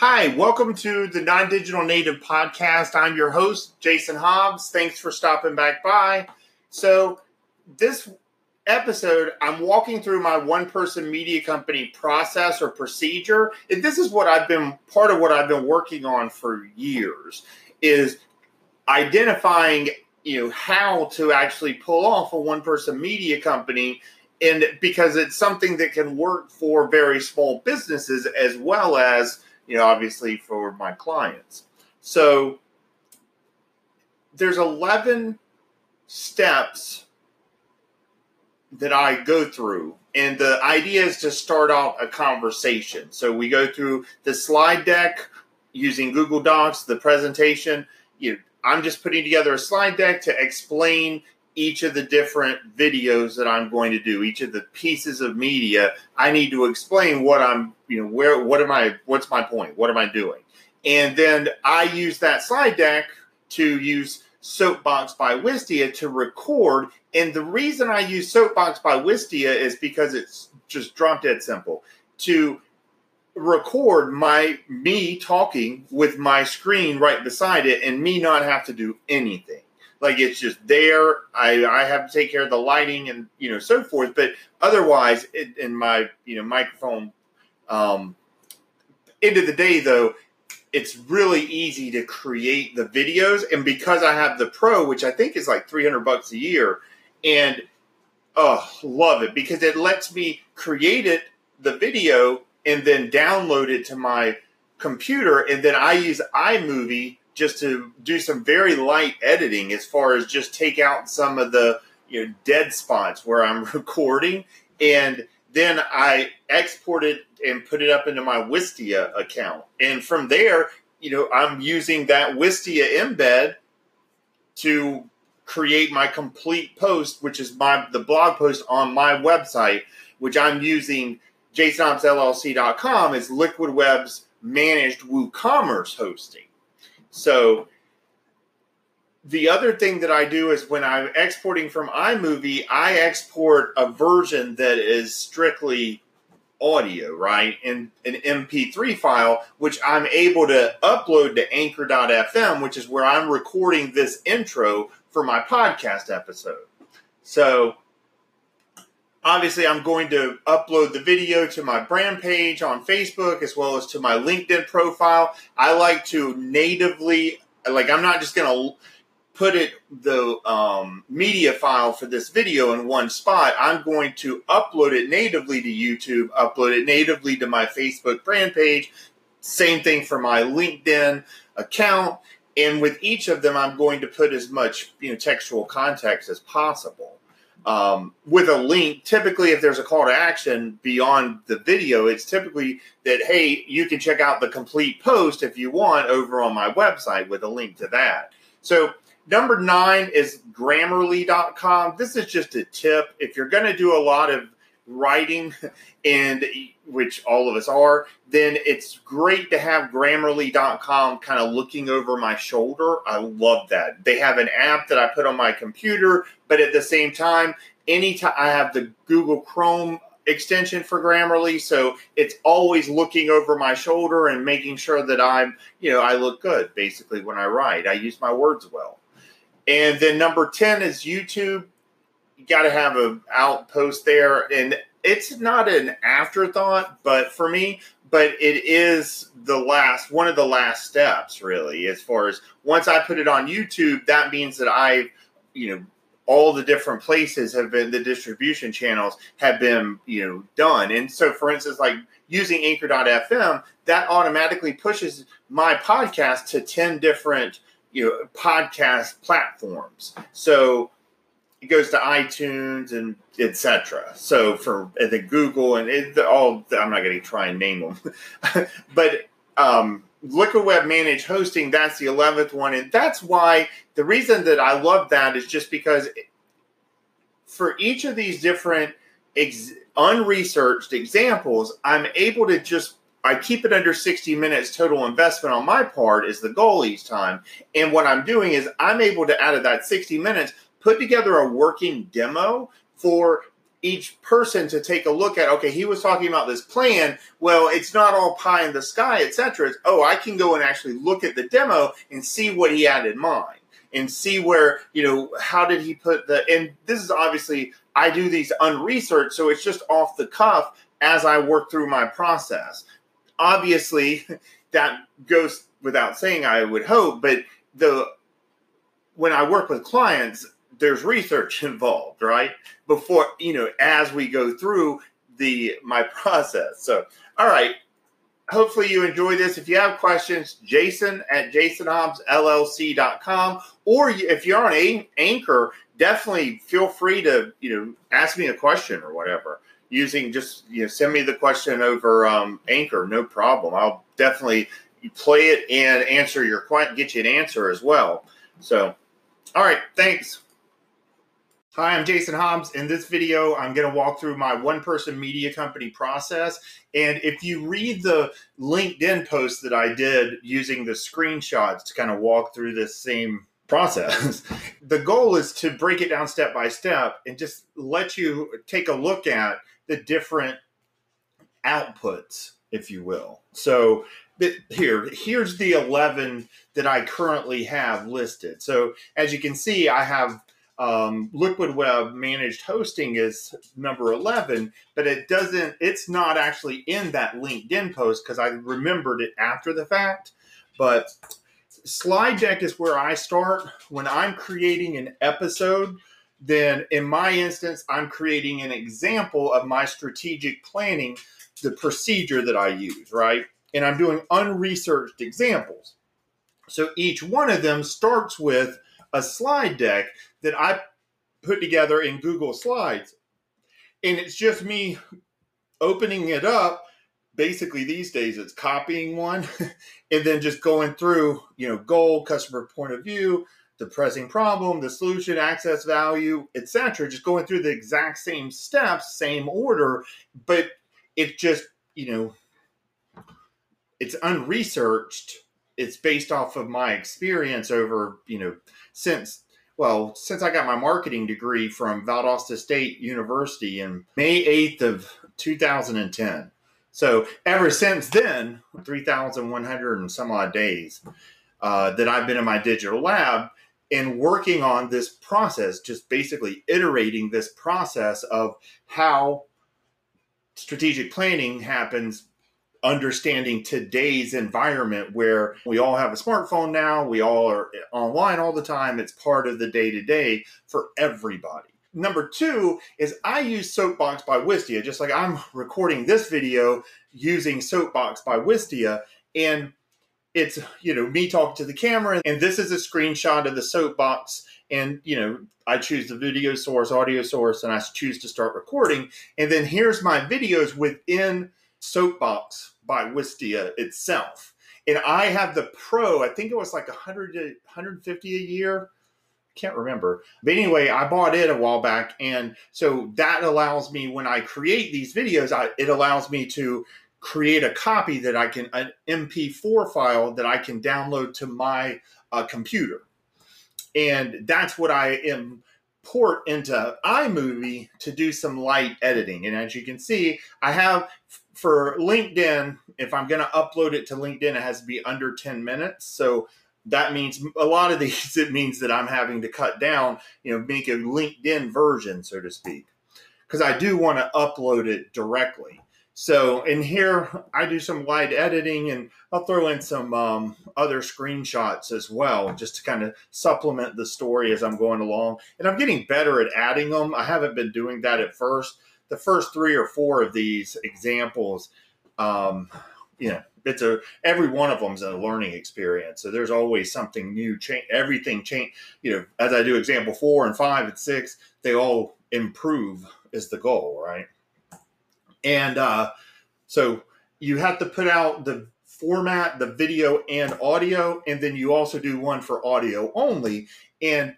Hi, welcome to the Non Digital Native Podcast. I'm your host, Jason Hobbs. Thanks for stopping back by. So, this episode, I'm walking through my one person media company process or procedure. And this is what I've been part of what I've been working on for years is identifying, you know, how to actually pull off a one person media company and because it's something that can work for very small businesses as well as you know, obviously for my clients. So there's 11 steps that I go through. And the idea is to start out a conversation. So we go through the slide deck using Google Docs, the presentation. You I'm just putting together a slide deck to explain each of the different videos that I'm going to do, each of the pieces of media, I need to explain what I'm, you know, where, what am I, what's my point? What am I doing? And then I use that slide deck to use Soapbox by Wistia to record. And the reason I use Soapbox by Wistia is because it's just drop dead simple to record my me talking with my screen right beside it and me not have to do anything like it's just there. I, I have to take care of the lighting and you know so forth. But otherwise, it, in my you know microphone, um, end of the day though, it's really easy to create the videos. And because I have the Pro, which I think is like three hundred bucks a year, and oh, love it because it lets me create it the video and then download it to my computer, and then I use iMovie just to do some very light editing as far as just take out some of the you know dead spots where I'm recording and then I export it and put it up into my Wistia account. And from there, you know, I'm using that Wistia embed to create my complete post, which is my the blog post on my website, which I'm using jasonhobbsllc.com as Liquid Web's managed WooCommerce hosting. So the other thing that I do is when I'm exporting from iMovie, I export a version that is strictly audio, right? In an MP3 file, which I'm able to upload to anchor.fm, which is where I'm recording this intro for my podcast episode. So obviously I'm going to upload the video to my brand page on Facebook as well as to my LinkedIn profile. I like to natively like I'm not just going to put it the um, media file for this video in one spot. I'm going to upload it natively to YouTube, upload it natively to my Facebook brand page. Same thing for my LinkedIn account. And with each of them, I'm going to put as much you know textual context as possible um, with a link. Typically, if there's a call to action beyond the video, it's typically that, hey, you can check out the complete post if you want over on my website with a link to that. So, number nine is grammarly.com. This is just a tip. If you're going to do a lot of writing and which all of us are then it's great to have grammarly.com kind of looking over my shoulder. I love that. They have an app that i put on my computer but at the same time anytime i have the google chrome extension for grammarly so it's always looking over my shoulder and making sure that i'm you know i look good basically when i write. I use my words well. And then number 10 is youtube you got to have a outpost there and it's not an afterthought but for me but it is the last one of the last steps really as far as once i put it on youtube that means that i you know all the different places have been the distribution channels have been you know done. And so for instance like using anchor.fm that automatically pushes my podcast to 10 different you know podcast platforms. So it goes to iTunes and etc. So for the Google and it, all, I'm not going to try and name them, but um, Liquid Web Managed Hosting, that's the 11th one. And that's why the reason that I love that is just because for each of these different ex- unresearched examples, I'm able to just I keep it under 60 minutes total investment on my part is the goal each time. And what I'm doing is I'm able to, out of that 60 minutes, put together a working demo for each person to take a look at okay he was talking about this plan well it's not all pie in the sky etc oh i can go and actually look at the demo and see what he had in mind and see where you know how did he put the and this is obviously i do these unresearched so it's just off the cuff as i work through my process. Obviously that goes without saying i would hope but the when i work with clients there's research involved right before you know as we go through the my process so all right hopefully you enjoy this. If you have questions, Jason at jasonhobbsllc.com. Or if you're on Anchor, definitely feel free to, you know, ask me a question or whatever using just, you know, send me the question over um, Anchor. No problem. I'll definitely play it and answer your question, get you an answer as well. So, all right. Thanks. Hi, I'm Jason Hobbs. In this video, I'm going to walk through my one person media company process. And if you read the LinkedIn post that I did using the screenshots to kind of walk through this same process, the goal is to break it down step by step and just let you take a look at the different outputs, if you will. So, here here's the 11 that i currently have listed so as you can see i have um, Liquid Web managed hosting is number 11, but it doesn't, it's not actually in that LinkedIn post because I remembered it after the fact. But slide deck is where I start. When I'm creating an episode, then in my instance, I'm creating an example of my strategic planning, the procedure that I use, right? And I'm doing unresearched examples. So each one of them starts with a slide deck that I put together in Google Slides. And it's just me opening it up. Basically, these days it's copying one and then just going through, you know, goal, customer point of view, the pressing problem, the solution, access value, etc. Just going through the exact same steps, same order, but it just, you know, it's unresearched. It's based off of my experience over, you know, since well, since I got my marketing degree from Valdosta State University in May 8th of 2010. So ever since then, 3,100 and some odd days uh, that I've been in my digital lab and working on this process, just basically iterating this process of how strategic planning happens understanding today's environment where we all have a smartphone now, we all are online all the time. It's part of the day to day for everybody. Number two is I use Soapbox by Wistia, just like I'm recording this video using Soapbox by Wistia. And it's, you know, me talking to the camera. And this is a screenshot of the Soapbox. And, you know, I choose the video source, audio source, and I choose to start recording. And then here's my videos within Soapbox by Wistia itself. And I have the Pro, I think it was like 100 to 150 a year. I Can't remember. But anyway, I bought it a while back. And so that allows me, when I create these videos, I, it allows me to create a copy that I can, an MP4 file that I can download to my uh, computer. And that's what I am port into iMovie to do some light editing. And as you can see, I have for LinkedIn, if I'm going to upload it to LinkedIn, it has to be under 10 minutes. So that means a lot of these, it means that I'm having to cut down, you know, make a LinkedIn version, so to speak, because I do want to upload it directly. So in here, I do some light editing and I'll throw in some um, other screenshots as well, just to kind of supplement the story as I'm going along. And I'm getting better at adding them. I haven't been doing that at first the first three or four of these examples, um, you know, it's a every one of them is a learning experience. So there's always something new. Change everything. Change. You know, as I do example four and five and six, they all improve is the goal, right? And uh, so you have to put out the format, the video and audio, and then you also do one for audio only. And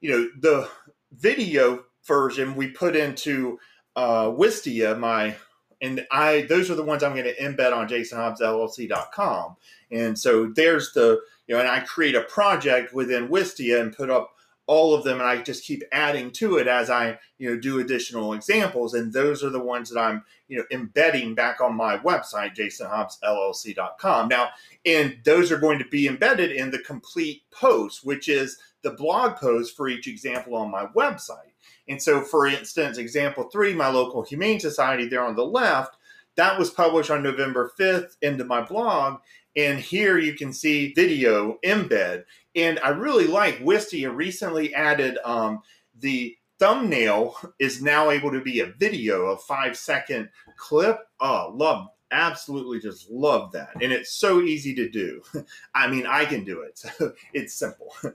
you know, the video version we put into uh, Wistia, my and I those are the ones I'm going to embed on jasonhobbsllc.com. And so there's the you know, and I create a project within Wistia and put up all of them and I just keep adding to it as I, you know, do additional examples. And those are the ones that I'm, you know, embedding back on my website, jasonhobbsllc.com. Now, and those are going to be embedded in the complete post, which is the blog post for each example on my website. And so, for instance, example three, my local humane society there on the left, that was published on November 5th into my blog. And here you can see video embed. And I really like Wistia recently added um, the thumbnail is now able to be a video, a five second clip. Oh, love, absolutely just love that. And it's so easy to do. I mean, I can do it. So it's simple.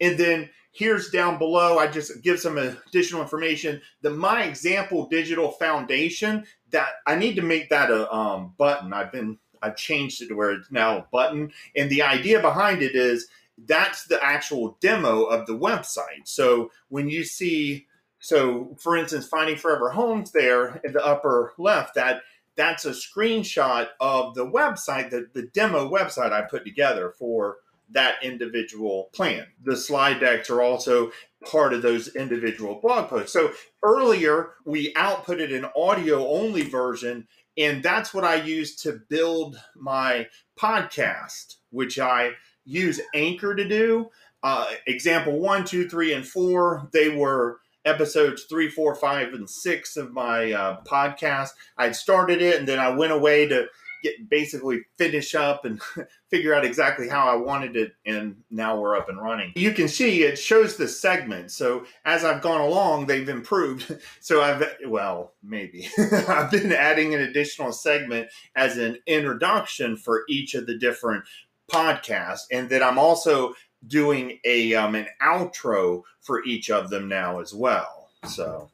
And then here's down below, I just give some additional information. The My Example Digital Foundation, that I need to make that a um, button. I've been I've changed it to where it's now a button. And the idea behind it is that's the actual demo of the website. So when you see, so for instance, finding forever homes there in the upper left, that that's a screenshot of the website, the, the demo website I put together for that individual plan. The slide decks are also part of those individual blog posts. So earlier we outputted an audio only version, and that's what I use to build my podcast, which I use Anchor to do. Uh, example one, two, three, and four, they were episodes three, four, five, and six of my uh, podcast. I'd started it and then I went away to get basically finish up and figure out exactly how I wanted it, and now we're up and running. You can see it shows the segment. So as I've gone along, they've improved. So I've well, maybe I've been adding an additional segment as an introduction for each of the different podcasts, and then I'm also doing a um, an outro for each of them now as well. So.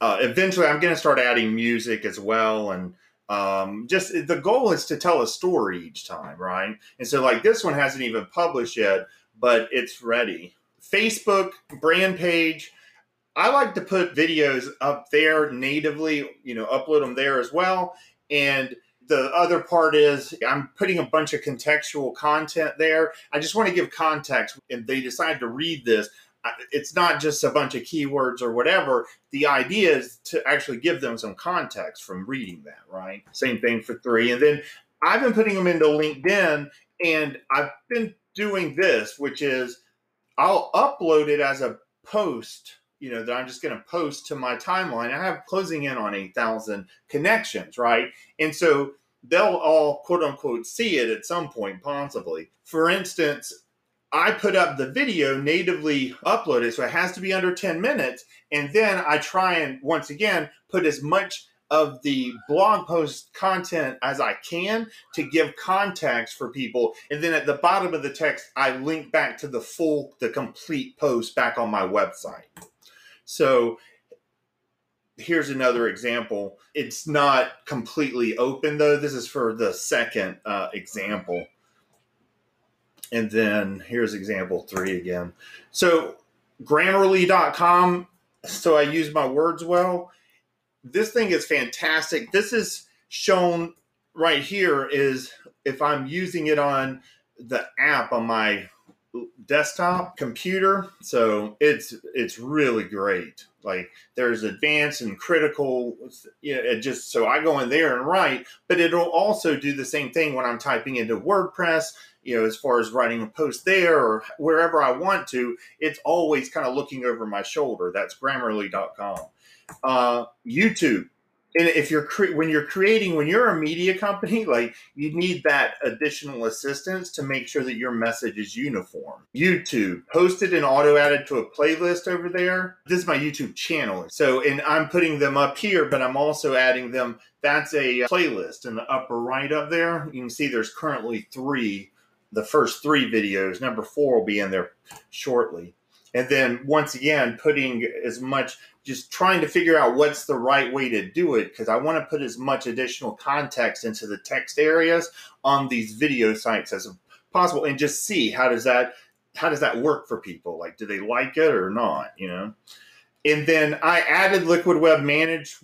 Uh, eventually, I'm going to start adding music as well, and um, just the goal is to tell a story each time, right? And so, like this one hasn't even published yet, but it's ready. Facebook brand page. I like to put videos up there natively, you know, upload them there as well. And the other part is I'm putting a bunch of contextual content there. I just want to give context. And they decide to read this, it's not just a bunch of keywords or whatever. The idea is to actually give them some context from reading that, right? Same thing for three. And then I've been putting them into LinkedIn and I've been doing this, which is I'll upload it as a post, you know, that I'm just going to post to my timeline. I have closing in on 8,000 connections, right? And so they'll all quote unquote see it at some point, possibly. For instance, I put up the video natively uploaded, so it has to be under 10 minutes. And then I try and once again put as much of the blog post content as I can to give context for people. And then at the bottom of the text, I link back to the full, the complete post back on my website. So here's another example. It's not completely open though. This is for the second uh, example. And then here's example three again. So Grammarly.com. So I use my words well. This thing is fantastic. This is shown right here is if I'm using it on the app on my desktop computer so it's it's really great like there's advanced and critical know it just so i go in there and write but it'll also do the same thing when i'm typing into wordpress you know, as far as writing a post there or wherever I want to, it's always kind of looking over my shoulder. That's grammarly.com. Uh, YouTube. And if you're cre- when you're creating when you're a media company, like you need that additional assistance to make sure that your message is uniform. YouTube posted and auto added to a playlist over there. This is my YouTube channel. So and I'm putting them up here, but I'm also adding them. That's a playlist in the upper right up there. You can see there's currently three the first three videos. Number four will be in there shortly. And then once again, putting as much, just trying to figure out what's the right way to do it because I want to put as much additional context into the text areas on these video sites as possible and just see how does that how does that work for people like do they like it or not you know and then i added liquid web managed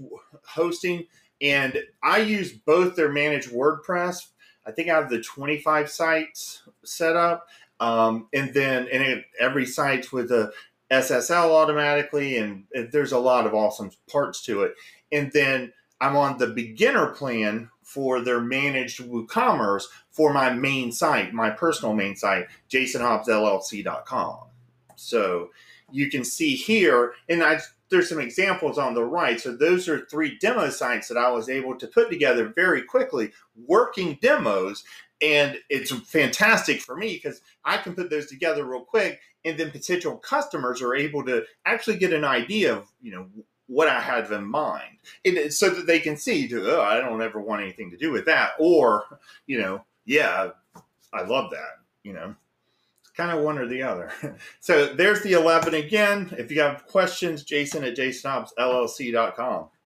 hosting and i use both their managed wordpress I think I have the 25 sites set up, Um, and then and it, every site's with a SSL automatically, and there's a lot of awesome parts to it. And then I'm on the beginner plan for their managed WooCommerce for my main site, my personal main site, jasonhobbsllc.com. So you can see here, and I there's some examples on the right. So those are three demo sites that I was able to put together very quickly, working demos. And it's fantastic for me because I can put those together real quick, and then potential customers are able to actually get an idea of, you know, what I have in mind, and so that they can see, oh, I don't ever want anything to do with that, or, you know, yeah, I love that, you know kind of one or the other. so there's the 11 again. If you have questions, jason at jasonhobbsllc.com.